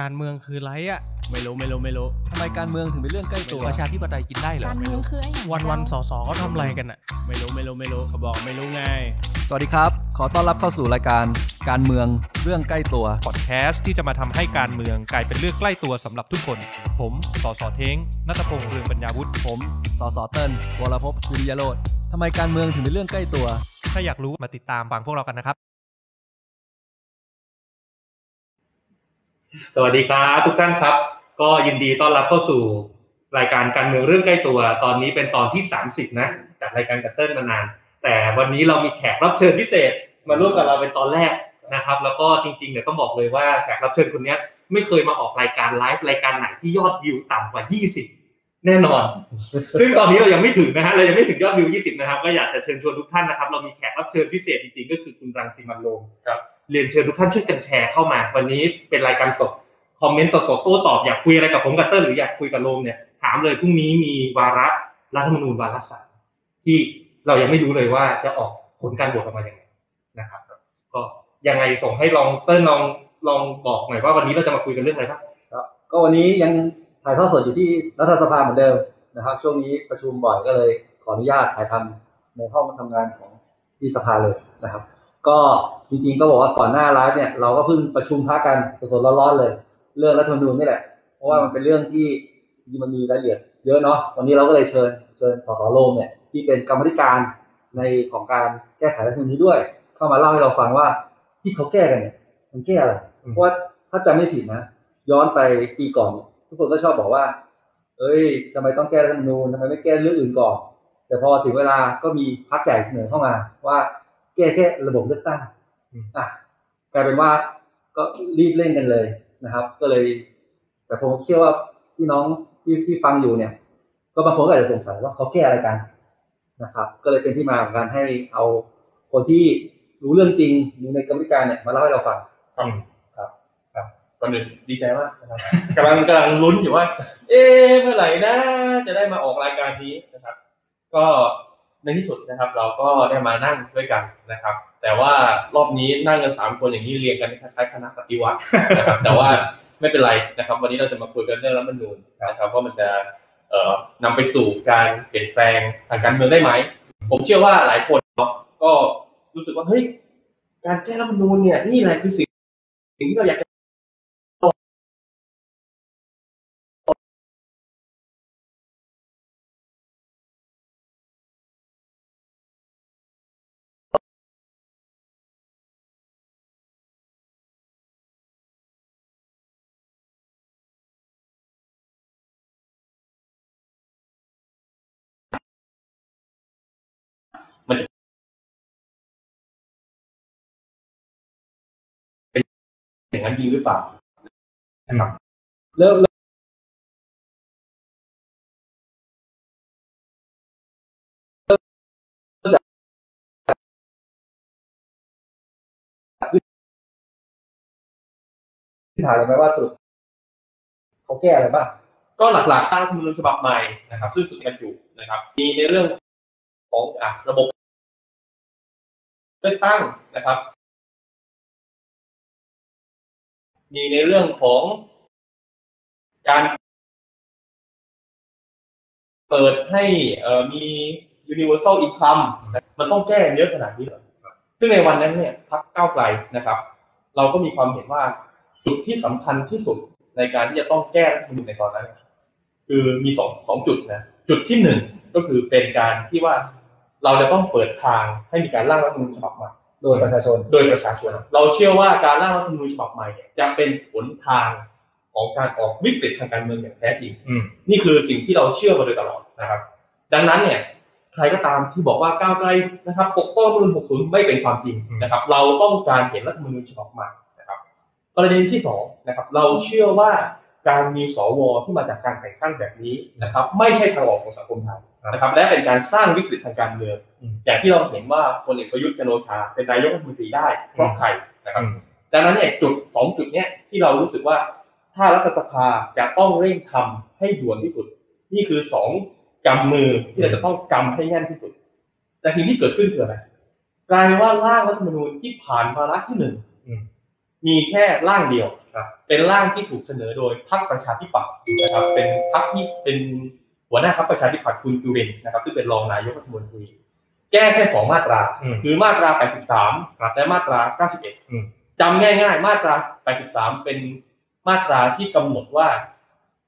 การเมืองคือไรอะไม่รู้ไม่รู้ไม่รู้ทำไมการเมืองถึงเป็นเรื่องใกล้ตัว ประชาธิปไตยกินได้เหรอการเมืองคือไอ้อย่างวันวันๆสอสอเขาทำอะไรกันอะไม่รู้ไม่รู้ไม่รู้เขาบอกไม่รู้ไง สวัสดีครับ ขอต้อนรับเข้าสู่รายการการเมืองเรื่องใกล้ตัว พอดแคสต์ที่จะมาทำให้การเมืองกลายเป็นเรื่องใกล้ตัวสำหรับทุกคน ผมสอสอเท้งนัตพงษ์เรืองปัญญาวุฒิผมสสเติ้ลวรพพวิริยโรธทำไมการเมืองถึงเป็นเรื่องใกล้ตัว ถ้าอยากรู้มาติดตามฟังพวกเรากันนะครับ สวัสดีครับทุกท่านครับ ก็ยินดีต้อนรับเข้าสู่รายการการเมืองเรื่องใกล้ตัว ตอนนี้เป็นตอนที่ 30 นะจากรายการกัตเติ้ลมานาน แต่วันนี้เรามีแขกรับเชิญพิเศษมาร่วมกับเราเป็นตอนแรกนะครับ แล้วก็จริงๆเนี่ยต้องบอกเลยว่าแขกรับเชิญคนนี้ไม่เคยมาออกรายการไลฟ์รายการไหนที่ยอดวิวต่ำกว่า 20 แน่นอน ซึ่งตอนนี้เรายังไม่ถึงนะฮะเรายังไม่ถึงยอดวิว 20 นะครับ ก็อยากจะเชิญชวนทุกท่านนะครับ เรามีแขกรับเชิญพิเศษจริงๆ ก็คือคุณรังสีมันโรม เรียนเชิญทุกท่านช่วยกันแชร์เข้ามา วันนี้เป็นรายการสดคอมเมนต์สดๆโต้ตอบอยากคุยอะไรกับผมกับเติ้ลหรืออยากคุยกับโรมเนี่ยถามเลยพรุ่งนี้มีวาระรัฐธรรมนูญวาระสามที่เรายังไม่รู้เลยว่าจะออกผลการโหวตออกมาอย่างไรนะครับ ก็ยังไงส่งให้ลองเติ้ลลองลองบอกหน่อยว่าวันนี้เราจะมาคุยกันเรื่องอะไรบ้างก็วันนี้ยังถ่ายทอดสดอยู่ที่รัฐสภาเหมือนเดิมนะครับ ช่วงนี้ประชุมบ่อยก็เลยขออนุญาตถ่ายทำในห้องทำงานของที่สภาเลยนะครับ ก็จริงๆก็บอกว่าก่อนหน้าไลฟ์เนี่ยเราก็เพิ่งประชุมพักกันสดๆร้อนๆเลย เรื่องรัฐธรรมนูญนี่แหละ เพราะว่ามันเป็นเรื่องที่มันมีรายละเอียดเยอะเนาะวันนี้เราก็เลยเชิญเชิญสสโลมเนี่ยที่เป็นกรรมธิการในของการแก้ไขรัฐธรรมนูญนี้ด้วย เข้ามาเล่าให้เราฟังว่าที่เขาแก้กันเนี่ยมันแก้อะไรเพราะว่าถ้าจำไม่ผิดนะ ย้อนไปปีก่อนเนี่ยทุกคนก็ชอบบอกว่า เอ้ยทำไมต้องแก้รัฐธรรมนูญทำไมไม่แก้เรื่องอื่นก่อน แต่พอถึงเวลาก็มีพรรคใหญ่เสนอเข้ามาว่า แก้แค่ระบบเลือกตั้งอะกลายเป็นว่าก็รีบเร่งกันเลยนะครับ ก็เลย แต่ผมเชื่อว่าพี่น้องที่ที่ฟังอยู่เนี่ย ก็บางคนก็อาจจะสงสัยว่าเขาแก้อะไรกันนะครับ ก็เลยเป็นที่มาของการให้เอาคนที่รู้เรื่องจริงอยู่ในกรรมธิการเนี่ยมาเล่าให้เราฟังก่อนอื่นดีใจมากนะครับกำลังกำลังลุ้นอยู่ว่า เอ๊ะเมื่อไหร่นะจะได้มาออกรายการนี้นะครับ ก็ ในที่สุดนะครับ เราก็ได้มานั่งด้วยกันนะครับ แต่ว่ารอบนี้นั่งกันสามคนอย่างนี้เรียงกันคล้ายๆคณะปฏิวัตินะครับ แต่ว่าไม่เป็นไรนะครับ วันนี้เราจะมาคุยกันเรื่องรัฐธรรมนูญนะครับว่ามันจะเอ่อนำไปสู่การเปลี่ยนแปลงทางการเมืองได้ไหม ผมเชื่อว่าหลายคนเนาะก็รู้สึกว่าเฮ้ยการแก้รัฐธรรมนูญเนี่ยนี่แหละคือสิ่งสิ่งที่เราอยาก อย่างนั้นจริงหรือเปล่าเริ่มเริ่มที่ถามเลยไหมว่าสรุปเขาแก้อะไรบ้างก็หลักๆตั้งรัฐธรรมนูญฉบับใหม่นะครับ ซึ่งสุดกันอยู่นะครับ มีในเรื่องของอะระบบเลือกตั้งนะครับ มีในเรื่องของการเปิดให้มี universal income มันต้องแก้เยอะขนาดนี้เหรอซึ่งในวันนั้นเนี่ยพรรคก้าวไกลนะครับ เราก็มีความเห็นว่าจุดที่สำคัญที่สุดในการที่จะต้องแก้รัฐธรรมนูญในตอนนั้น คือมีสองสองจุดนะจุดที่หนึ่งก็คือเป็นการที่ว่าเราจะต้องเปิดทางให้มีการร่างรัฐธรรมนูญฉบับใหม่ โดยประชาชน โดยประชาชน เราเชื่อว่าการร่างรัฐธรรมนูญฉบับใหม่เนี่ยจะเป็นหนทางของการออกวิกฤตทางการเมืองอย่างแท้จริงอืมนี่คือสิ่งที่เราเชื่อมาโดยตลอดนะครับ ดังนั้นเนี่ยใครก็ตามที่บอกว่าก้าวไกลนะครับ ปกป้องรัฐธรรมนูญ60 ไม่เป็นความจริงนะครับ เราต้องการเห็นรัฐธรรมนูญฉบับใหม่นะครับ ประเด็นที่สองนะครับ เราเชื่อว่า การมีสวที่มาจากการแต่งตั้งแบบนี้นะครับ ไม่ใช่ทางออกของสังคมไทยนะครับ และเป็นการสร้างวิกฤตทางการเมืองอย่างที่เราเห็นว่าพลเอกประยุทธ์จันทร์โอชาเป็นนายกรัฐมนตรีได้เพราะใครนะครับดังนั้นเนี่ยจุดสองจุดเนี้ยที่เรารู้สึกว่าถ้ารัฐสภาจะต้องเร่งทำให้ด่วนที่สุด นี่คือสองกำมือที่เราจะต้องกำให้แน่นที่สุด แต่สิ่งที่เกิดขึ้นคืออะไรกลายเป็นว่าร่างรัฐธรรมนูญที่ผ่านวาระที่หนึ่ง มีแค่ร่างเดียวครับเป็นร่างที่ถูกเสนอโดยพรรคประชาธิปัตย์นะครับเป็นพรรคที่เป็นหัวหน้าพรรคประชาธิปัตย์คุณจุรินทร์นะครับ ซึ่งเป็นรองนายกรัฐมนตรีแก้แค่สองมาตราอืมคือมาตรา 83 และมาตราอืม91จำง่ายๆ มาตรา 83 เป็นมาตราที่กำหนดว่า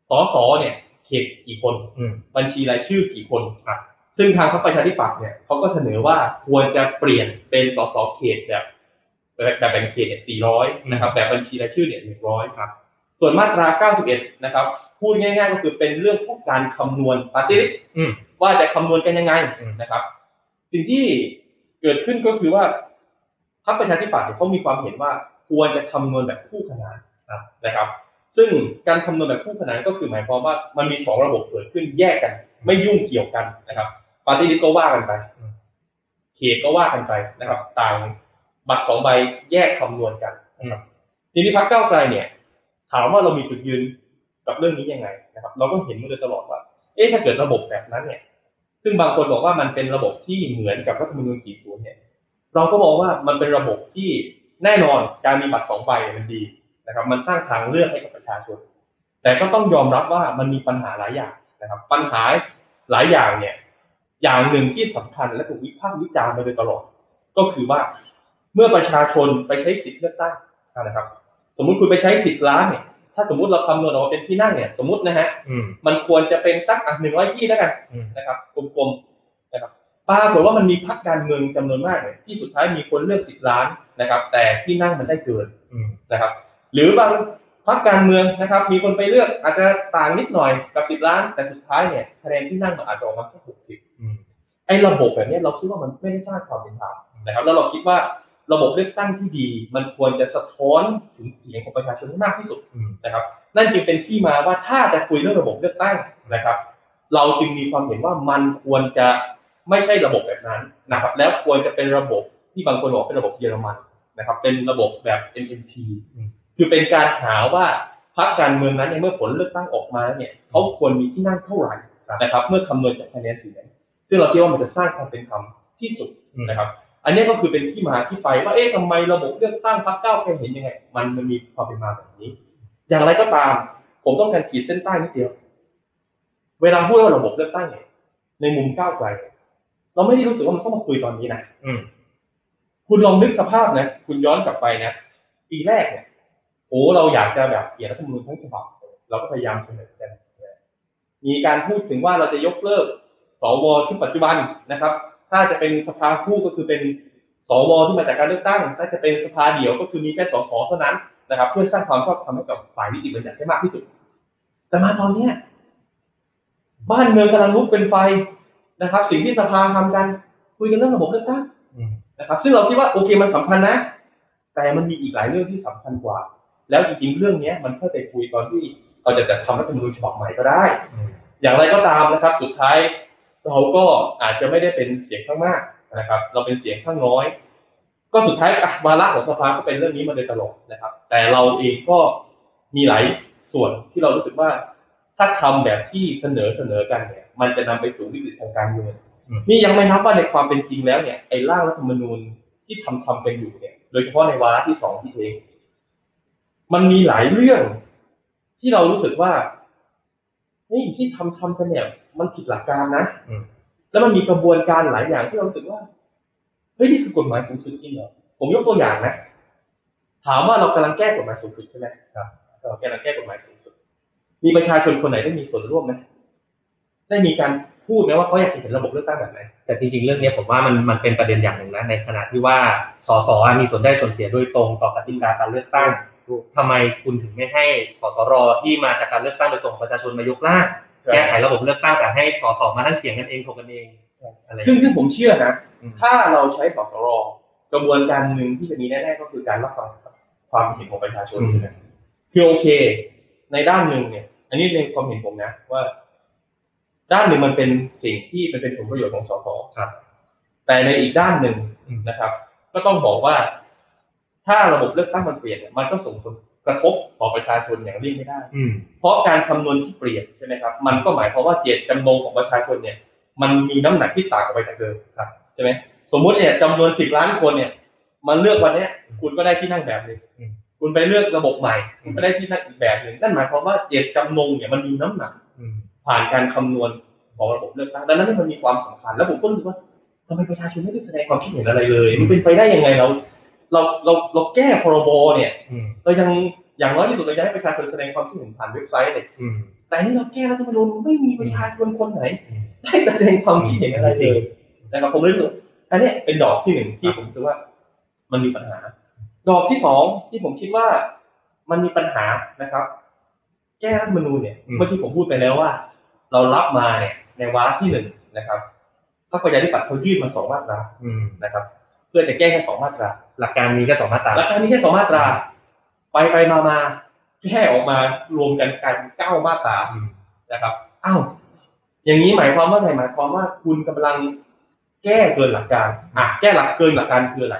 สสเนี่ยเขตกี่คนอืมบัญชีรายชื่อกี่คนครับซึ่งทางพรรคประชาธิปัตย์เนี่ยเขาก็เสนอว่าควรจะเปลี่ยนเป็นสสเขตแบบ แบบแบบแบ่งเขตเนี่ย400นะครับแบบบัญชีรายชื่อเนี่ย100ครับส่วนมาตรา 91 นะครับ พูดง่าย ๆ ก็คือเป็นเรื่องของการคำนวณปาร์ตี้ลิสต์อืมว่าจะคำนวณกันยังไงอืมนะครับ สิ่งที่เกิดขึ้นก็คือว่าพรรคประชาธิปัตย์เนี่ยเขามีความเห็นว่าควรจะคำนวณแบบคู่ขนานนะครับ ซึ่งการคำนวณแบบคู่ขนานก็คือหมายความว่ามันมีสองระบบเกิดขึ้นแยกกัน ไม่ยุ่งเกี่ยวกันนะครับปาร์ตี้ลิสต์ก็ว่ากันไปเขตก็ว่ากันไปนะครับ ต่าง บัตรสองใบแยกคำนวณกันนะครับทีนี้พรรคก้าวไกลเนี่ย ถามว่าเรามีจุดยืนกับเรื่องนี้ยังไงนะครับ เราก็เห็นมาโดยตลอดว่า เอ๊ะถ้าเกิดระบบแบบนั้นเนี่ย ซึ่งบางคนบอกว่ามันเป็นระบบที่เหมือนกับรัฐธรรมนูญ 40 เนี่ย เราก็มองว่ามันเป็นระบบที่แน่นอนการมีบัตรสองใบมันดีนะครับ มันสร้างทางเลือกให้กับประชาชน แต่ก็ต้องยอมรับว่ามันมีปัญหาหลายอย่างนะครับ ปัญหาหลายอย่างเนี่ย อย่างหนึ่งที่สำคัญและถูกวิพากษ์วิจารณ์มาโดยตลอด ก็คือว่า เมื่อประชาชนไปใช้สิทธิ์เลือกตั้งนะครับ สมมุติคุณไปใช้สิทธิ์ล้านเนี่ยถ้าสมมติเราคำนวณออกมาเป็นที่นั่งเนี่ย สมมตินะฮะอืมมันควรจะเป็นสักอะหนึ่งร้อยที่แล้วกันอืมนะครับกลมๆนะครับปรากฏว่ามันมีพรรคการเมืองจำนวนมากเนี่ยที่สุดท้ายมีคนเลือกสิบล้านนะครับ แต่ที่นั่งมันได้เกินอืมนะครับ หรือบางพรรคการเมืองนะครับ มีคนไปเลือกอาจจะต่างนิดหน่อยกับสิบล้าน แต่สุดท้ายเนี่ยคะแนนที่นั่งมันอาจจะออกมาแค่หกสิบอืมไอ้ระบบแบบเนี้ยเราคิดว่ามันไม่ได้สร้างความเป็นธรรมนะครับ แล้วเราคิดว่า ระบบเลือกตั้งที่ดี มันควรจะสะท้อนถึงเสียงของประชาชนให้มากที่สุดอืมนะครับ นั่นจึงเป็นที่มาว่าถ้าจะคุยเรื่องระบบเลือกตั้งนะครับ เราจึงมีความเห็นว่ามันควรจะไม่ใช่ระบบแบบนั้นนะครับ แล้วควรจะเป็นระบบที่บางคนบอกเป็นระบบเยอรมันนะครับ เป็นระบบแบบ MMP อืมคือเป็นการหาว่าพรรคการเมืองนั้นเนี่ยเมื่อผลเลือกตั้งออกมาเนี่ยเขาควรมีที่นั่งเท่าไหร่นะครับ เมื่อคำนวณจากคะแนนเสียงซึ่งเราคิดว่ามันจะสร้างความเป็นธรรมที่สุดนะครับ อันนี้ก็คือเป็นที่มาที่ไปว่าเอ๊ะทำไมระบบเลือกตั้งพรรคก้าวไกลเห็นยังไง มันมันมีความเป็นมาแบบนี้ อย่างไรก็ตาม ผมต้องการขีดเส้นใต้นิดเดียว เวลาพูดว่าระบบเลือกตั้งเนี่ยในมุมก้าวไกลเราไม่ได้รู้สึกว่ามันต้องมาคุยตอนนี้นะอืมคุณลองนึกสภาพนะคุณย้อนกลับไปนะปีแรกเนี่ยโอ้เราอยากจะแบบเปลี่ยนรัฐธรรมนูญทั้งฉบับเราก็พยายามเสนอกันมีการพูดถึงว่าเราจะยกเลิกสวชุดปัจจุบันนะครับ ถ้าจะเป็นสภาคู่ก็คือเป็นสวที่มาจากการเลือกตั้ง ถ้าจะเป็นสภาเดี่ยวก็คือมีแค่สสเท่านั้นนะครับ เพื่อสร้างความชอบธรรมให้กับฝ่ายนิติบัญญัติให้มากที่สุด แต่มาตอนเนี้ยบ้านเมืองกำลังลุกเป็นไฟนะครับ สิ่งที่สภาทำกัน คุยกันเรื่องระบบเลือกตั้งนะครับ ซึ่งเราคิดว่าโอเคมันสำคัญนะ แต่มันมีอีกหลายเรื่องที่สำคัญกว่า แล้วจริงๆเรื่องเนี้ย มันค่อยไปคุยตอนที่เราจะจัดทำรัฐธรรมนูญฉบับใหม่ก็ได้ อย่างไรก็ตามนะครับ สุดท้าย เราก็อาจจะไม่ได้เป็นเสียงข้างมากนะครับ เราเป็นเสียงข้างน้อย ก็สุดท้ายอะวาระของสภาก็เป็นเรื่องนี้มาโดยตลอดนะครับ แต่เราเองก็มีหลายส่วนที่เรารู้สึกว่า ถ้าทำแบบที่เสนอเสนอกันเนี่ย มันจะนำไปสู่วิกฤตทางการเมืองอืมนี่ยังไม่นับว่าในความเป็นจริงแล้วเนี่ยไอ้ร่างรัฐธรรมนูญที่ทำทำกันอยู่เนี่ย โดยเฉพาะในวาระที่สองที่เองมันมีหลายเรื่องที่เรารู้สึกว่าเฮ้ยที่ทำทำกันเนี่ย มันผิดหลักการนะอืมแล้วมันมีกระบวนการหลายอย่างที่เรารู้สึกว่าเฮ้ยนี่คือกฎหมายสูงสุดจริงเหรอผมยกตัวอย่างนะถามว่าเรากำลังแก้กฎหมายสูงสุดใช่ไหมครับเรากำลังแก้กฎหมายสูงสุด มีประชาชนคนไหนได้มีส่วนร่วมไหมได้มีการพูดไหมว่าเขาอยากจะเห็นระบบเลือกตั้งแบบไหนแต่จริงๆ เรื่องนี้ผมว่ามันมันเป็นประเด็นอย่างหนึ่งนะในขณะที่ว่าสสมีส่วนได้ส่วนเสียโดยตรงต่อกติกาการเลือกตั้งทำไมคุณถึงไม่ให้สสรที่มาจากการเลือกตั้งโดยตรงของประชาชนมายกร่างครับ แก้ไขระบบเลือกตั้งแต่ให้สสมานั่งเถียงกันเองถกกันเองอะไรซึ่งซึ่งผมเชื่อนะอืมถ้าเราใช้สสรกระบวนการหนึ่งที่จะมีแน่ๆก็คือการรับฟังความเห็นของประชาชนนะคือโอเค ในด้านหนึ่งเนี่ย อันนี้ในความเห็นผมนะว่า ด้านหนึ่งมันเป็นสิ่งที่มันเป็นผลประโยชน์ของสสครับ แต่ในอีกด้านหนึ่งอืมนะครับ ก็ต้องบอกว่า ถ้าระบบเลือกตั้งมันเปลี่ยนเนี่ยมันก็ส่งผล กระทบต่อประชาชนอย่างเลี่ยงไม่ได้อืมเพราะการคำนวณที่เปลี่ยนใช่ไหมครับ มันก็หมายความว่าเจตจำนงของประชาชนเนี่ย มันมีน้ำหนักที่ต่างออกไปจากเดิมครับใช่ไหมสมมุติเนี่ยจำนวนสิบล้านคนเนี่ย มันเลือกวันเนี้ยคุณก็ได้ที่นั่งแบบหนึงอืมคุณคุณไปเลือกระบบใหม่คุณก็ได้ที่นั่นอีกแบบหนึ่งนั่นหมายความว่าเจตจำนงเนี่ยมันมีน้ำหนักอืมผ่านการคำนวณของระบบเลือกตั้งดังนั้นมันมีความสำคัญ แล้วผมก็รู้สึกว่าทำไมประชาชนไม่ได้แสดงความคิดเห็นอะไรเลย มันเป็นไปได้ยังไงเรา เราเราเราแก้พรบเนี่ยอืมเรายังอย่างน้อยที่สุดเราจะให้ประชาชนแสดงความคิดเห็นผ่านเว็บไซต์เลยอืมแต่นี่เราแก้รัฐธรรมนูญไม่มีประชาชนคนไหนอืมได้แสดงความคิดเห็นอะไรเลยนะครับผมเลยรู้สึกอันเนี้ยเป็นดอกที่หนึ่งที่ผมคิดว่า มันมีปัญหา ดอกที่สองที่ผมคิดว่ามันมีปัญหานะครับ แก้รัฐธรรมนูญเนี่ยอืมเมื่อกี้ผมพูดไปแล้วว่า เรารับมาเนี่ยในวาระที่หนึ่งนะครับพรรคประชาธิปัตย์เขายื่นมาสองมาตราอืมนะครับ เพื่อจะแก้แค่สองมาตรา หลักการมีแค่สองมาตราหลักการมีแค่สองมาตรา ไปไปมามาแค่ออกมารวมกันกลายเป็นเก้ามาตราอืมนะครับอ้าวอย่างนี้หมายความว่าไงหมายความว่าคุณกำลังแก้เกินหลักการอะแก้หลักเกินหลักการคืออะไร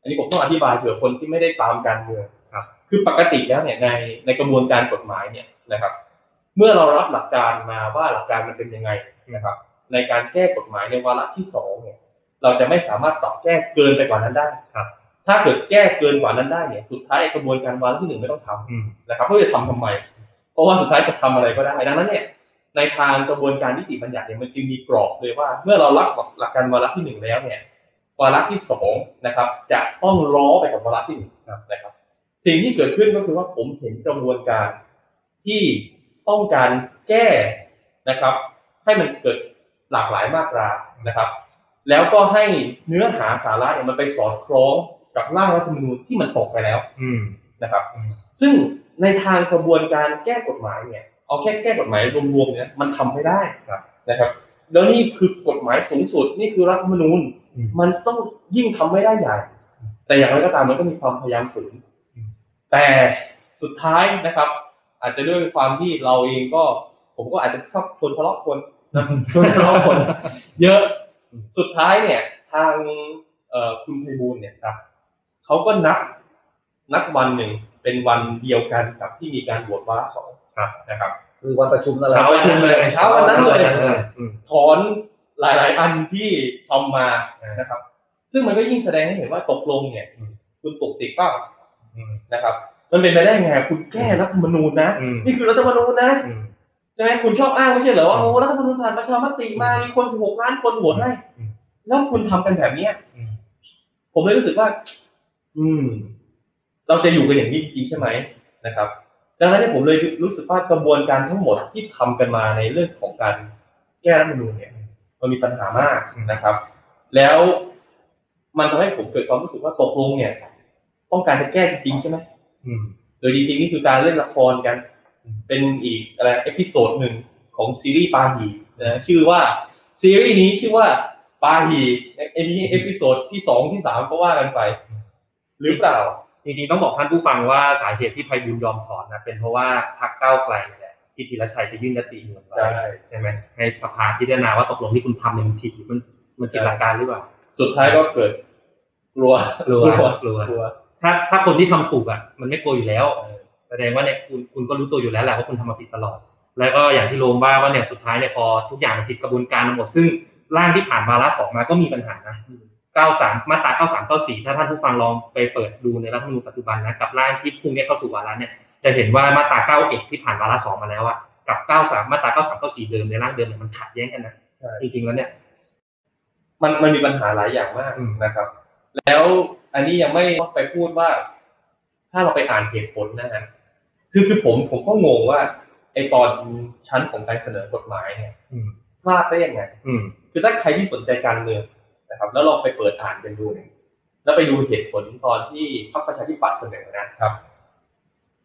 อันนี้ผมต้องอธิบายเผื่อคนที่ไม่ได้ตามการเมืองครับคือปกติแล้วเนี่ยในในกระบวนการกฎหมายเนี่ยนะครับ เมื่อเรารับหลักการมาว่าหลักการมันเป็นยังไงนะครับ ในการแก้กฎหมายในวาระที่สองเนี่ย เราจะไม่สามารถตอบแก้เกินไปกว่านั้นได้ครับ ถ้าเกิดแก้เกินกว่านั้นได้เนี่ยสุดท้ายไอ้กระบวนการวาระที่หนึ่งไม่ต้องทำอืมนะครับเพื่อจะทำทำไม เพราะว่าสุดท้ายจะทำอะไรก็ได้ดังนั้นเนี่ยในทางกระบวนการนิติบัญญัติเนี่ยมันจึงมีกรอบเลยว่า เมื่อเรารับหลักการวาระที่หนึ่งแล้วเนี่ยวาระที่สองนะครับ จะต้องล้อไปกับวาระที่หนึ่งนะครับ สิ่งที่เกิดขึ้นก็คือว่าผมเห็นกระบวนการที่ต้องการแก้นะครับ ให้มันเกิดหลากหลายมาตรานะครับ แล้วก็ให้เนื้อหาสาระเนี่ยมันไปสอดคล้องกับร่างรัฐธรรมนูญที่มันตกไปแล้ว อืมนะครับอืมซึ่งในทางกระบวนการแก้กฎหมายเนี่ย เอาแค่แก้กฎหมายรวมๆเนี่ยมันทำไม่ได้นะครับ แล้วนี่คือกฎหมายสูงสุดนี่คือรัฐธรรมนูญอืมมันต้องยิ่งทำไม่ได้ใหญ่ แต่อย่างไรก็ตามมันก็มีความพยายามฝืนอืมแต่สุดท้ายนะครับ อาจจะด้วยความที่เราเองก็ ผมก็อาจจะชอบชวนทะเลาะคนนะชวนทะเลาะคน เยอะ สุดท้ายเนี่ยทางเอ่อคุณไพบูลย์เนี่ยครับเขาก็นัดนัดวันหนึ่งเป็นวันเดียวกันกับที่มีการโหวตวาระสองครับนะครับ คือวันประชุมนั่นแหละเช้าวันนั้นเลยเช้าวันนั้นเลยเอออืมถอนหลาย ๆ อันที่ทำมานะครับ ซึ่งมันก็ยิ่งแสดงให้เห็นว่าตกลงเนี่ยอืมคุณปกติเปล่าอืมนะครับ มันเป็นไปได้ไงคุณแก้รัฐธรรมนูญนะอืมนี่คือรัฐธรรมนูญนะอืม ใช่ไหมคุณชอบอ้างไม่ใช่เหรอว่าอืมโอ้รัฐธรรมนูญผ่านประชามติมามีคน16ล้านคนโหวตให้อืมแล้วคุณทำกันแบบเนี้ยอืมผมเลยรู้สึกว่า อืม เราจะอยู่กันอย่างนี้จริงๆใช่ไหมนะครับ ดังนั้นเนี่ยผมเลยรู้สึกว่ากระบวนการทั้งหมดที่ทำกันมาในเรื่องของการแก้รัฐธรรมนูญเนี่ยมันมีปัญหามากนะครับ แล้วมันทำให้ผมเกิดความรู้สึกว่าตกลงเนี่ย ต้องการจะแก้จริงๆใช่ไหมอืมโดยจริงๆนี่คือการเล่นละครกัน เป็นอีกอะไร episode หนึ่งของซีรีส์ปาหี่นะชื่อว่าซีรีส์นี้ชื่อว่าปาหี่เอนี้ episode ที่สองที่สามก็ว่ากันไป หรือเปล่าจริงๆต้องบอกท่านผู้ฟังว่าสาเหตุที่ไพบูลย์ยอมถอนนะเป็นเพราะว่าพรรคก้าวไกลนี่แหละที่ธีรชัยไปยื่นญัตติอยู่ไว้ใช่ใช่ไหมให้สภาพิจารณาว่าตกลงที่คุณทำเนี่ยมันผิดหรือมันมันผิดหลักการหรือเปล่าสุดท้ายก็เกิดกลัวกลัวกลัวกลัวกลัวถ้าถ้าคนที่ทำถูกอะ มันไม่กลัวอยู่แล้ว แสดงว่าเนี่ยคุณคุณก็รู้ตัวอยู่แล้วแหละว่าคุณทำมาผิดตลอด แล้วก็อย่างที่โรมว่าว่าเนี่ยสุดท้ายเนี่ยพอทุกอย่างมันผิดกระบวนการทั้งหมด ซึ่งร่างที่ผ่านวาระสองมาก็มีปัญหานะ93มาตรา93 94 ถ้าท่านผู้ฟังลองไปเปิดดูในรัฐธรรมนูญปัจจุบันนะกับร่างที่พรุ่งนี้เข้าสู่วาระเนี่ยจะเห็นว่ามาตรา91ที่ผ่านวาระสองมาแล้วอะกับ 93 มาตรา93 94 เดิมในร่างเดิมเนี่ยมันขัดแย้งกันนะใช่จริงๆแล้วเนี่ย มันมันมีปัญหาหลายอย่างมากอืมนะครับ แล้วอันนี้ยังไม่ต้องไปพูดว่า ถ้าเราไปอ่านเหตุผลนะฮะ คือคือผมผมก็งงว่า ไอตอนชั้นของการเสนอกฎหมายเนี่ยอืมพลาดได้ยังไงอืมคือถ้าใครที่สนใจการเมืองนะครับ แล้วลองไปเปิดอ่านกันดูเนี่ยแล้วไปดูเหตุผลตอนที่พรรคประชาธิปัตย์เสนอนะครับ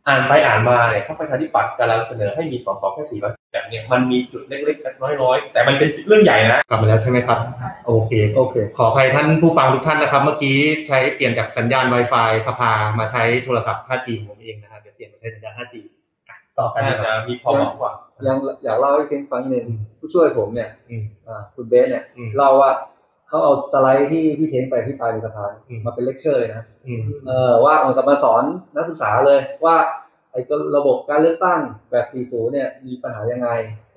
อ่านไปอ่านมาเนี่ยพรรคประชาธิปัตย์กำลังเสนอให้มีสสแค่สี่ร้อย แบบเนี่ยมันมีจุดเล็กๆน้อยๆแต่มันเป็นเรื่องใหญ่นะกลับมาแล้วใช่ไหมครับโอเคโอเค ขออภัยท่านผู้ฟังทุกท่านนะครับ เมื่อกี้ใช้เปลี่ยนจากสัญญาณ Wi-Fi สภามาใช้โทรศัพท์ 5G ของผมเองนะครับเดี๋ยวเปลี่ยนมาใช้สัญญาณ 5G อะต่อกันน่านะคจะรับมีความหวังกว่ายังอยากเล่าให้เพ้งฟังนิดนึงผู้ช่วยผมเนี่ยอืมอ่าคุณเบสเนี่ยอืมเล่าว่าเขาเอาสไลด์ที่ที่เท้งไปที่อภิปรายในสภาอืมมาเป็นเลคเชอร์เลยนะอืมเออว่าเหมือนกับมาสอนนักศึกษาเลยว่าไอ้ตัวระบบการเลือกตั้งแบบ 40 เนี่ยมีปัญหายังไง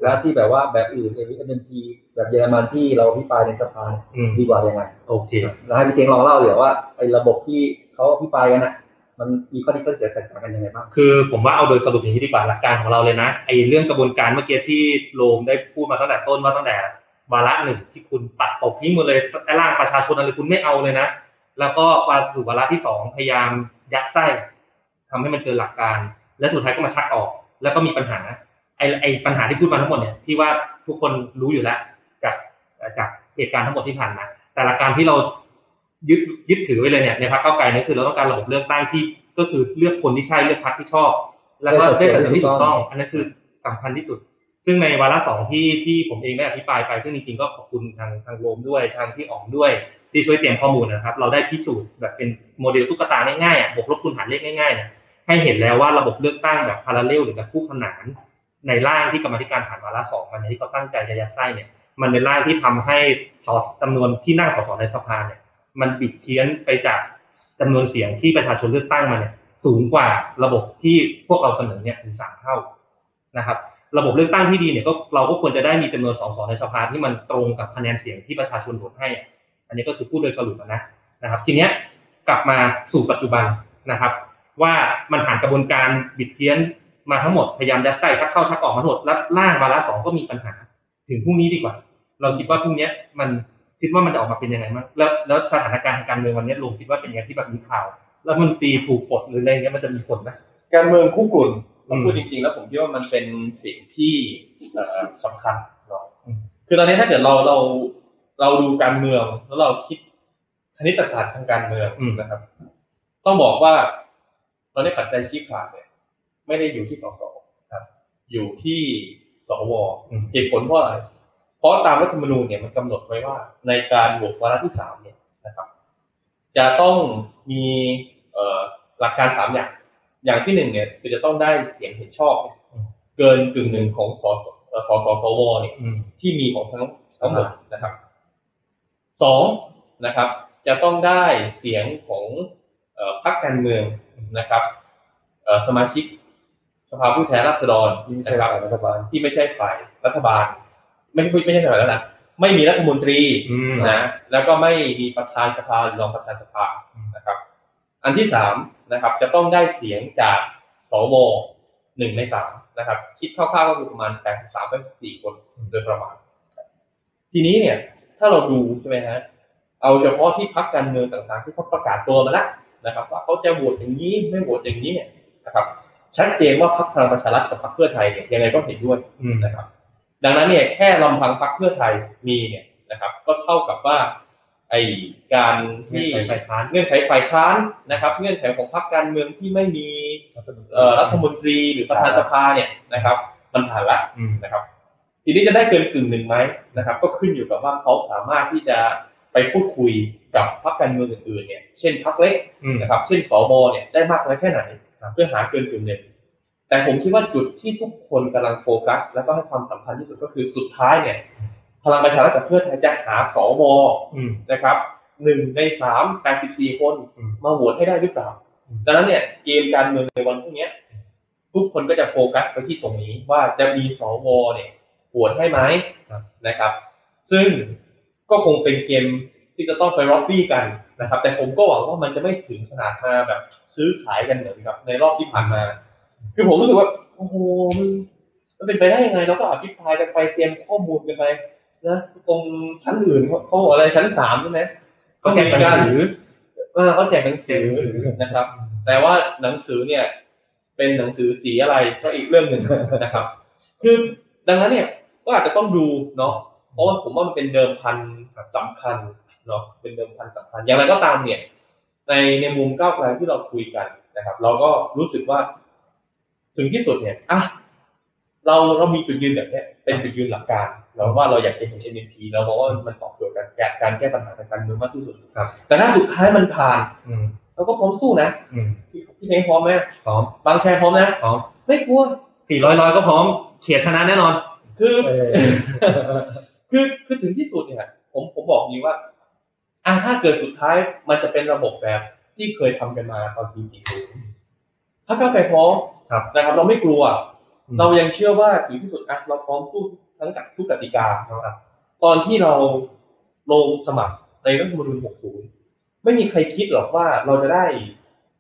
แล้วที่แบบว่าแบบอื่น MMP แบบเยอรมันที่เราอภิปรายในสภาเนี่ยอืมดีกว่ายังไง โอเค แล้วให้พี่เท้งลองเล่าเดี๋ยวว่าไอ้ระบบที่เขาอภิปรายกันน่ะมันมีข้อดีข้อเสียแตกต่างกันยังไงบ้าง คือผมว่าเอาโดยสรุปอย่างนี้ดีกว่าหลักการของเราเลยนะไอ้เรื่องกระบวนการเมื่อกี้ที่โรมได้พูดมาตั้งแต่ต้นว่าตั้งแต่วาระหนึ่งที่คุณปัดตกทิ้งหมดเลยไอ้ร่างประชาชนอะไรคุณไม่เอาเลยนะ แล้วก็มาสู่วาระที่สองพยายามยัดไส้ทำให้มันเกินหลักการ และสุดท้ายก็มาชักออก แล้วก็มีปัญหาไอ้ไอ้ปัญหาที่พูดมาทั้งหมดเนี่ยที่ว่าทุกคนรู้อยู่แล้วจากจากเหตุการณ์ทั้งหมดที่ผ่านมาแต่หลักการที่เรายึดยึดถือไว้เลยเนี่ยในพรรคเก้าวไกลเนี่ยคือเราต้องการระบบเลือกตั้งที่ก็คือเลือกคนที่ใช่เลือกพรรคที่ชอบ แล้วก็ได้สัดส่วนที่ถูกต้อง อันนั้นคือสำคัญที่สุด ซึ่งในวาระสองที่ที่ผมเองได้อภิปรายไปซึ่งจริงๆก็ขอบคุณทางทางโรมด้วยทางที่อ๋องด้วยที่ช่วยเตรียมข้อมูลนะครับ เราได้พิสูจน์แบบเป็นโมเดลตุ๊กตาง่ายๆอะบวกลบคูณหารเลขง่ายๆเนี่ย ให้เห็นแล้วว่าระบบเลือกตั้งแบบพาราเรลหรือแบบคู่ขนานในร่างที่กรรมธิการผ่านวาระสองมันที่เขาตั้งใจจะยัดไส้เนี่ย มันเป็นร่างที่ทำให้สอจำนวนที่นั่งสสในสภาเนี่ย มันบิดเพี้ยนไปจากจำนวนเสียงที่ประชาชนเลือกตั้งมาเนี่ย สูงกว่าระบบที่พวกเราเสนอเนี่ยถึงสามเท่านะครับ ระบบเลือกตั้งที่ดีเนี่ยก็เราก็ควรจะได้มีจำนวนสสในสภาที่มันตรงกับคะแนนเสียงที่ประชาชนโหวตให้อะอันนี้ก็คือพูดโดยสรุปนะนะครับ ทีเนี้ยกลับมาสู่ปัจจุบันนะครับ ว่ามันผ่านกระบวนการบิดเพี้ยนมาทั้งหมดพยายามจะใส่ชักเข้าชักออกมาทั้งหมดแล้วร่างวาระสองก็มีปัญหา ถึงพรุ่งนี้ดีกว่า เราคิดว่าพรุ่งนี้มันคิดว่ามันจะออกมาเป็นยังไงบ้งแล้วแล้วสถานการณ์ทางการเมืองวันนี้ลุงคิดว่าเป็นยังไงที่แบบมีข่าว แล้วมันตรีถูกปลดหรืออะไรเงี้ยมันจะมีผลไหมการเมืองคู่กลุ่นเราพูดจริงๆ แล้วผมคิดว่ามันเป็นสิ่งที่เอ่อสำคัญเนาะคือตอนนี้ถ้าเกิดเราเราเราดูการเมืองแล้วเราคิดคณิตศาสตร์ทางการเมืองนะครับ ต้องบอกว่า ตอนนี้ปัจจัยชี้ขาดเนี่ยไม่ได้อยู่ที่สสครับ อยู่ที่สวเหตุผลเพราะอะไรเพราะตามรัฐธรรมนูญเนี่ยมันกำหนดไว้ว่า ในการโหวตวาระที่สามเนี่ยนะครับ จะต้องมีเอ่อหลักการสามอย่าง อย่างที่หนึ่งเนี่ยคือจะต้องได้เสียงเห็นชอบเนี่ยเกินกึ่งหนึ่งของสสเอ่อสสสวเนี่ยอืมที่มีของทั้งทั้งหมดนะครับสองนะครับ จะต้องได้เสียงของเอ่อพรรคการเมือง นะครับเอ่อสมาชิกสภาผู้แทนราษฎรที่ไม่ใช่นะครับฝ่ายรัฐบาลที่ไม่ใช่ฝ่ายรัฐบาลไม่ไม่ไม่ใช่ฝ่ายแล้วนะไม่มีรัฐมนตรีอืมนะแล้วก็ไม่มีประธานสภาหรือรองประธานสภานะครับ อันที่สามนะครับ จะต้องได้เสียงจากสวหนึ่งในสามนะครับ คิดคร่าวๆก็คือประมาณแปดสามแปดสี่คนโดยประมาณ ทีนี้เนี่ย ถ้าเราดูใช่ไหมฮะเอาเฉพาะที่พักการเมืองต่างๆ ที่เขาประกาศตัวมาแล้ว นะครับว่าเขาจะโหวตอย่างนี้ไม่โหวตอย่างนี้เนี่ยนะครับชัดเจนว่าพรรคพลังประชารัฐกับพรรคเพื่อไทยเนี่ยยังไงก็เห็นด้วยอืมนะครับ ดังนั้นเนี่ยแค่ลำพังพรรคเพื่อไทยมีเนี่ยนะครับ ก็เท่ากับว่าไอการที่เงื่อนไขฝ่ายค้านเงื่อนไขฝ่ายค้านนะครับ เงื่อนไขของพรรคการเมืองที่ไม่มีเอ่อรัฐมนตรีหรือประธานสภาเนี่ยนะครับ มันผ่านละอืมนะครับ ทีนี้จะได้เกินกึ่งหนึ่งไหมนะครับ ก็ขึ้นอยู่กับว่าเขาสามารถที่จะ ไปพูดคุยกับพรรคการเมืองอื่นๆเนี่ย เช่นพรรคเล็กอืมนะครับ เช่นสบเนี่ยได้มากน้อยแค่ไหน เพื่อหาเกินกึ่งหนึ่งแต่ผมคิดว่าจุดที่ทุกคนกำลังโฟกัส แล้วก็ให้ความสำคัญที่สุดก็คือสุดท้ายเนี่ย พลังประชารัฐกับเพื่อไทยจะหาสวอืมนะครับหนึ่งในสามแปดสิบสี่คนอืมมาโหวตให้ได้หรือเปล่าอืมดังนั้นเนี่ยเกมการเมืองในวันพรุ่งเนี้ยทุกคนก็จะโฟกัสไปที่ตรงนี้ว่าจะมีสวเนี่ยโหวตให้ไหมนะครับ ซึ่ง ก็คงเป็นเกมที่จะต้องไปร็อบบี้กันนะครับ แต่ผมก็หวังว่ามันจะไม่ถึงขนาดมาแบบซื้อขายกันเหมือนกับในรอบที่ผ่านมา คือผมรู้สึกว่าโอ้โหมันมันเป็นไปได้ยังไงเราก็อภิปรายกันไปเตรียมข้อมูลกันไปนะตรงชั้นอื่นเขาเขาบอกอะไรชั้นสามใช่ไหมก็แจกหนังสือเออเขาแจกหนังสือนะครับ แต่ว่าหนังสือเนี่ย เป็นหนังสือสีอะไรก็อีกเรื่องหนึ่งนะครับ คือดังนั้นเนี่ยก็อาจจะต้องดูเนาะ เพราะว่าผมว่ามันเป็นเดิมพันสำคัญเนาะเป็นเดิมพันสำคัญ อย่างไรก็ตามเนี่ย ในในมุมก้าวไกลที่เราคุยกันนะครับ เราก็รู้สึกว่า ถึงที่สุดเนี่ยอะเราเรามีจุดยืนแบบเนี้ยเป็นจุดยืนหลักการเราว่าเราอยากจะเห็น NMP เราบอกว่ามันตอบโจทย์การแก้การแก้ปัญหาทางการเมืองมากที่สุดครับ แต่ถ้าสุดท้ายมันผ่านอืมเราก็พร้อมสู้นะอืมพี่พี่เม้งพร้อมไหมพร้อมบางแคพร้อมนะพร้อมไม่กลัวสี่ร้อยร้อยก็พร้อมเฉียดชนะแน่นอน คือเออ คือคือถึงที่สุดเนี่ยผมผมบอกนี้ว่าอะถ้าเกิดสุดท้ายมันจะเป็นระบบแบบที่เคยทำกันมาตอนปี 40 ถ้าก้าวไกลพร้อมครับนะครับ เราไม่กลัวอืมเรายังเชื่อว่าถึงที่สุดอะเราพร้อมสู้ทั้งกับทุกกติกานะครับตอนที่เราลงสมัครในรัฐธรรมนูญ 60 ไม่มีใครคิดหรอกว่าเราจะได้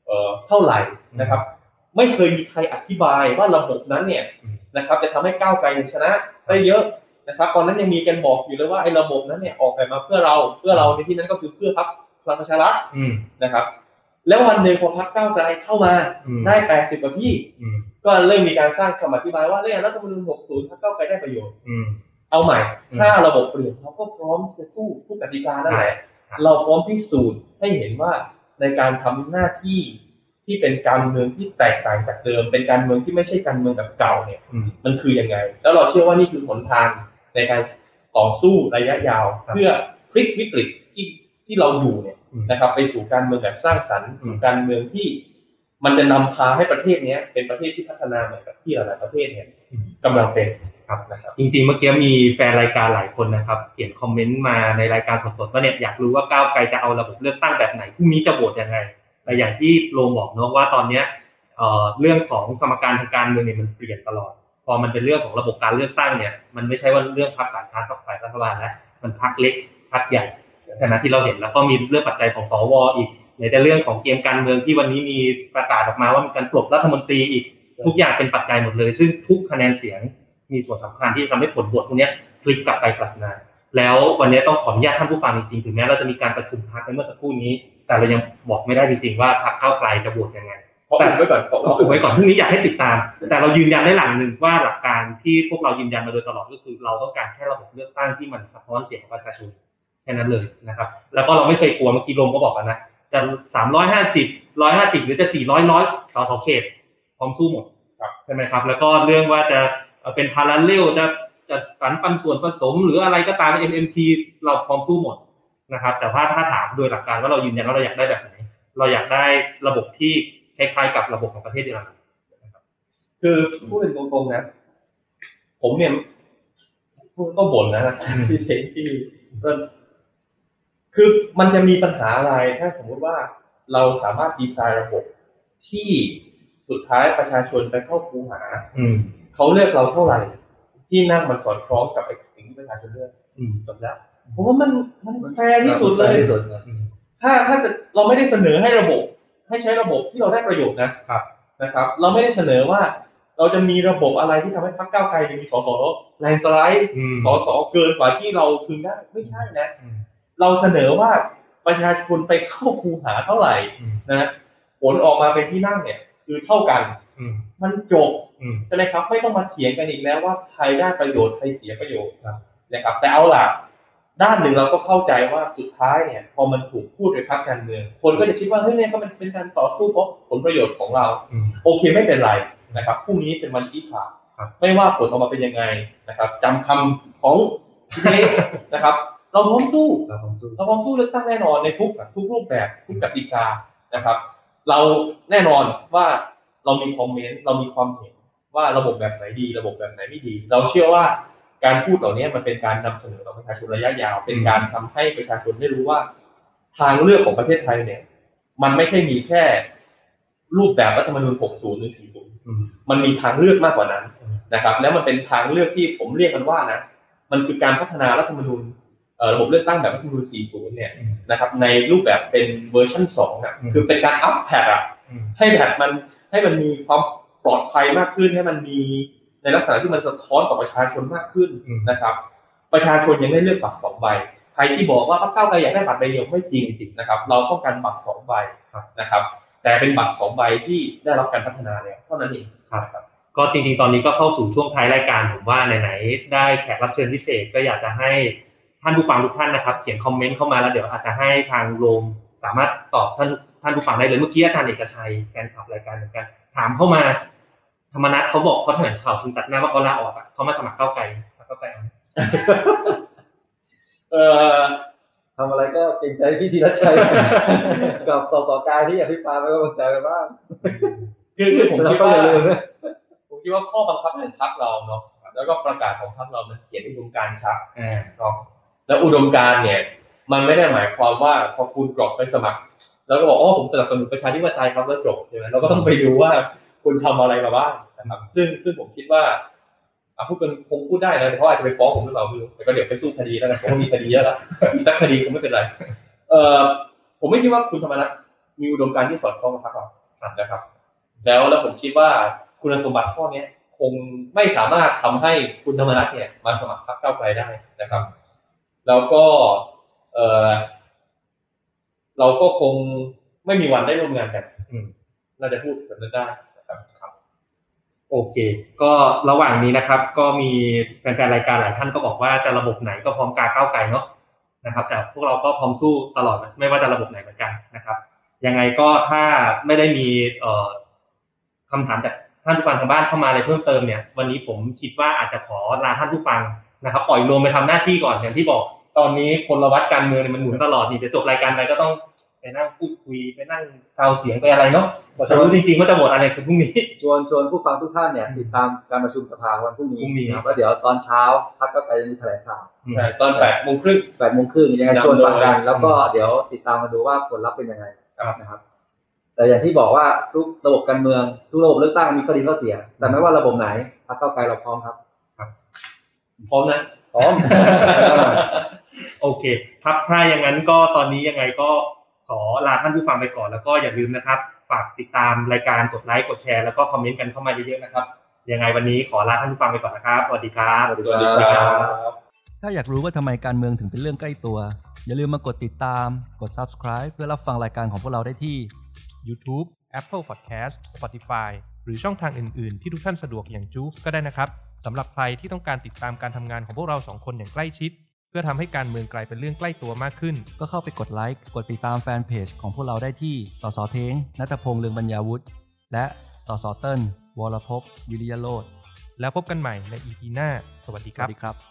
เอเอ่อเท่าไหร่นะครับ ไม่เคยมีใครอธิบายว่าระบบนั้นเนี่ยอืมนะครับ จะทำให้ก้าวไกลชนะได้เยอะ นะครับตอนนั้นยังมีกันบอกอยู่เลยว่าไอ้ระบบนั้นเนี่ยออกแบบมาเพื่อเราเพื่อเราในที่นั้นก็คือเพื่อพรรคพลังประชารัฐอืมนะครับ แล้ววันหนึ่งพอพรรคก้าวไกลเข้ามาอืมได้80กว่าที่อืมก็เริ่มมีการสร้างคำอธิบายว่าเรื่องรัฐธรรมนูญ60พรรคก้าวไกลได้ประโยชน์อืมเอาใหม่อืมถ้าระบบเปลี่ยนเราก็พร้อมจะสู้ทุกกติกานั่นแหละครับเราพร้อมพิสูจน์ให้เห็นว่าในการทำหน้าที่ที่เป็นการเมืองที่แตกต่างจากเดิม เป็นการเมืองที่ไม่ใช่การเมืองแบบเก่าเนี่ยอืมมันคือยังไง แล้วเราเชื่อว่านี่คือหนทาง ในการต่อสู้ระยะยาวครับเพื่อพลิกวิกฤตที่ที่เราอยู่เนี่ยอืมนะครับ ไปสู่การเมืองแบบสร้างสรรค์อืมสู่การเมืองที่ มันจะนำพาให้ประเทศเนี้ย เป็นประเทศที่พัฒนาเหมือนกับที่หลายๆประเทศเนี่ยกำลังเป็นครับนะครับจริงๆเมื่อกี้มีแฟนรายการหลายคนนะครับเขียนคอมเมนต์มาในรายการสดๆว่าเนี่ยอยากรู้ว่าก้าวไกลจะเอาระบบเลือกตั้งแบบไหนพรุ่งนี้จะโหวตยังไงแต่อย่างที่โรมบอกเนอะว่าตอนเนี้ยเอ่อเรื่องของสมการทางการเมืองเนี่ยมันเปลี่ยนตลอด พอมันเป็นเรื่องของระบบการเลือกตั้งเนี่ยมันไม่ใช่ว่าเรื่องพรรคฝ่ายค้านกับฝ่ายรัฐบาลแล้วมันพรรคเล็กพรรคใหญ่ขณะที่เราเห็นแล้วก็มีเรื่องปัจจัยของสวอีกในแต่เรื่องของเกมการเมืองที่วันนี้มีประกาศออกมาว่ามีการปลดรัฐมนตรีอีกทุกอย่างเป็นปัจจัยหมดเลย ซึ่งทุกคะแนนเสียงมีส่วนสำคัญที่จะทำให้ผลโหวตพวกนี้พลิกกลับไปกลับมาแล้ววันนี้ต้องขออนุญาตท่านผู้ฟังจริงๆถึงแม้เราจะมีการประชุมพักในเมื่อสักครู่นี้ แต่เรายังบอกไม่ได้จริงๆว่าพรรคก้าไกลจะโหวตยังไง ขออุบไว้ก่อนขอเราอุบไว้ก่อนพรุ่งนี้อยากให้ติดตาม แต่เรายืนยันได้หลังหนึ่งว่าหลักการที่พวกเรายืนยันมาโดยตลอดก็คือ เราต้องการแค่ระบบเลือกตั้งที่มันสะท้อนเสียงของประชาชนแค่นั้นเลยนะครับ แล้วก็เราไม่เคยกลัวเมื่อกี้ลมก็บอกกันนะจะสามร้อยห้าสิบร้อยห้าสิบหรือจะสี่ร้อยร้อยสสเขตพร้อมสู้หมดใช่ไหมครับ แล้วก็เรื่องว่าจะเอ่อเป็นพาราเลลจะจะสรรปันส่วนผสม หรืออะไรก็ตาม MMT เราพร้อมสู้หมดนะครับ แต่ว่าถ้าถามโดยหลักการว่าเรายืนยันว่าเราอยากได้แบบไหน เราอยากได้ระบบที่ คล้ายๆกับระบบของประเทศเยอรมันคือพูดเป็นตรงๆนะ ผมเนี่ยพูดก็บ่นนะพี่เทงที่เอิ่มคือมันจะมีปัญหาอะไรถ้าสมมุติว่าเราสามารถดีไซน์ระบบที่สุดท้ายประชาชนไปเข้าคูหา อืมเขาเลือกเราเท่าไหร่ ที่นั่งมันสอดคล้องกับไอ้สิ่งที่ประชาชนเลือกอืมจบแล้วผมว่ามันมันแฟร์ที่สุดเลยที่สุดนะถ้าถ้าจะเราไม่ได้เสนอให้ระบบ ให้ใช้ระบบที่เราได้ประโยชน์นะครับนะครับ เราไม่ได้เสนอว่าเราจะมีระบบอะไรที่ทำให้พรรคก้าวไกลมีสสแลนสไลด์อืมสสเกินกว่าที่เราพึงได้ไม่ใช่นะอืมเราเสนอว่าประชาชนไปเข้าคูหาเท่าไหร่อืมนะผลออกมาเป็นที่นั่งเนี่ย คือเท่ากันอืมมันจบอืมใช่ไหมครับ ไม่ต้องมาเถียงกันอีกแล้วว่าใครได้ประโยชน์ใครเสียประโยชน์ครับนะครับ แต่เอาล่ะ ด้านหนึ่งเราก็เข้าใจว่าสุดท้ายเนี่ย พอมันถูกพูดโดยพรรคการเมือง คนก็จะคิดว่าเฮ้ยเนี่ยก็มันเป็นการต่อสู้เพราะผลประโยชน์ของเราอืมโอเคไม่เป็นไรนะครับพรุ่งนี้เป็นวันชี้ขาดครับไม่ว่าผลออกมาเป็นยังไงนะครับจำคำของพี่เล็กนะครับ เราพร้อมสู้เราพร้อมสู้เราพร้อมสู้เลือกตั้งแน่นอนในทุกทุกรูปแบบทุกกติกานะครับ เราแน่นอนว่าเรามีคอมเมนต์เรามีความเห็นว่าระบบแบบไหนดี ระบบแบบไหนไม่ดี เราเชื่อว่า การพูดเหล่านี้มันเป็นการนำเสนอต่อประชาชนระยะยาว เป็นการทำให้ประชาชนได้รู้ว่า ทางเลือกของประเทศไทยเนี่ย มันไม่ใช่มีแค่รูปแบบรัฐธรรมนูญ 60 หรือ 40อืมมันมีทางเลือกมากกว่านั้นนะครับ แล้วมันเป็นทางเลือกที่ผมเรียกมันว่านะ มันคือการพัฒนารัฐธรรมนูญเอ่อระบบเลือกตั้งแบบรัฐธรรมนูญ 40 เนี่ยอืมนะครับ ในรูปแบบเป็นเวอร์ชัน2อะอืมคือเป็นการอัพแพดอะอืมให้แพดมันให้มันมีความปลอดภัยมากขึ้นให้มันมี ในลักษณะที่มันสะท้อนต่อประชาชนมากขึ้นอืมนะครับ ประชาชนยังได้เลือกบัตรสองใบใครที่บอกว่าพรรคก้าวไกลอยากได้บัตรใบเดียวไม่จริงจริงนะครับ เราต้องการบัตรสองใบนะครับ แต่เป็นบัตรสองใบที่ได้รับการพัฒนาแล้วเท่านั้นเองครับก็จริงๆ ตอนนี้ก็เข้าสู่ช่วงท้ายรายการผมว่าไหนๆได้แขกรับเชิญพิเศษก็อยากจะให้ท่านผู้ฟังทุกท่านนะครับ เขียนคอมเมนต์เข้ามาแล้วเดี๋ยวอาจจะให้ทางโรมสามารถตอบท่านท่านผู้ฟังได้เลยเมื่อกี้อาจารย์เอกชัยแฟนคลับรายการเหมือนกันถามเข้ามา ธรรมนัทเขาบอกเขาแถลงข่าวชิงตัดหน้าว่าเขาลาออกอะเขามาสมัครก้าวไกลพรรคก้าวไกลเอาไหมเอ่อทำอะไรก็เกรงใจพี่ธีรชัยกับต่อสอกายที่อภิปรายไม่ไว้วางใจกันบ้างคือคือผมแล้วคิดก็ว่าอย่าลืมนะผมคิดว่าข้อบังคับของพรรคเราเนาะแล้วก็ประกาศของพรรคเรามันเขียนอุดมการณ์ชัดอ่าเนาะแล้วอุดมการณ์เนี่ย มันไม่ได้หมายความว่าพอคุณกรอกไปสมัคร แล้วก็บอกอ๋อผมสนับสนุนประชาธิปไตยครับแล้วจบใช่ไหมเราก็ต้องไปดูว่า คุณทำอะไรมาบ้างนะครับซึ่งซึ่งผมคิดว่าอะพูดกันคงพูดได้นะแต่เขาอาจจะไปฟ้องผมหรือเปล่าไม่รู้แต่ก็เดี๋ยวไปสู้คดีแล้วกันผมว่ามีคดีเยอะแล้วมีสักคดีคงไม่เป็นไรเอ่อผมไม่คิดว่าคุณธรรมนัฐมีอุดมการณ์ที่สอดคล้องกับพรรคเรานะครับ แล้วแล้วผมคิดว่าคุณสมบัติข้อเนี้ยคงไม่สามารถทำให้คุณธรรมนัฐเนี่ยมาสมัครพรรคเก้าไกลได้นะครับ แล้วก็เออเราก็คงไม่มีวันได้ร่วมงานกันน่าจะพูดแบบนั้นได้ โอเค ก็ระหว่างนี้นะครับ ก็มีแฟนๆรายการหลายท่านก็บอกว่าจะระบบไหนก็พร้อมกาก้าวไกลเนาะนะครับ แต่พวกเราก็พร้อมสู้ตลอดไม่ว่าจะระบบไหนเหมือนกันนะครับ ยังไงก็ถ้าไม่ได้มีเอ่อคำถามจากท่านผู้ฟังทางบ้านเข้ามาอะไรเพิ่มเติมเนี่ย วันนี้ผมคิดว่าอาจจะขอลาท่านผู้ฟังนะครับ ปล่อยลมไปทำหน้าที่ก่อนอย่างที่บอก ตอนนี้พลวัตการเมืองเนี่ยมันหมุนตลอดนี่เดี๋ยวจบรายการไปก็ต้อง ไปนั่งพูดคุยไปนั่งซาวเสียงไปอะไรเนาะกว่าจะรู้จริงๆว่าจะโหวตอะไรคือพรุ่งนี้ ชวนชวนผู้ฟังทุกท่านเนี่ยติดตามการประชุมสภาวันพรุ่งนี้พรุ่งนี้ นะครับแล้วเดี๋ยวตอนเช้าพักก็ไปมีแถลงข่าวใช่ตอนแปดโมงครึ่ง แปดโมงครึ่งยังไงชวนฟังกันย้ำเลยแล้วก็เดี๋ยวติดตามมาดูว่าผลลัพธ์เป็นยังไงครับ นะครับ แต่อย่างที่บอกว่าทุกระบบการเมืองทุกระบบเลือกตั้งมีข้อดีข้อเสีย แต่ไม่ว่าระบบไหนพรรคเก้าวไกลเราพร้อมครับ พร้อมนะ พร้อม โอเคครับถ้าอย่างนั้นก็ตอนนี้ยังไงก็ ขอลาท่านผู้ฟังไปก่อนแล้วก็อย่าลืมนะครับ ฝากติดตามรายการกดไลค์กดแชร์แล้วก็คอมเมนต์กันเข้ามาเยอะๆนะครับ ยังไงวันนี้ขอลาท่านผู้ฟังไปก่อนนะครับ สวัสดีครับสวัสดีสวัสดีครับ ถ้าอยากรู้ว่าทำไมการเมืองถึงเป็นเรื่องใกล้ตัว อย่าลืมมากดติดตาม กด subscribe เพื่อรับฟังรายการของพวกเราได้ที่ YouTube Apple Podcast Spotify หรือช่องทางอื่น ๆ ที่ทุกท่านสะดวกอย่างจูฟก็ได้นะครับสำหรับใครที่ต้องการติดตามการทำงานของพวกเราสองคนอย่างใกล้ชิด เพื่อทำให้การเมืองกลายเป็นเรื่องใกล้ตัวมากขึ้น ก็เข้าไปกดไลค์กดติดตามแฟนเพจของพวกเราได้ที่สสเทงนัตพงษ์เลืองบรรยาวุฒิและสสเติ้ลวรภพวิริยโรธแล้วพบกันใหม่ใน EP หน้า สวัสดีสครัวับสดีครับ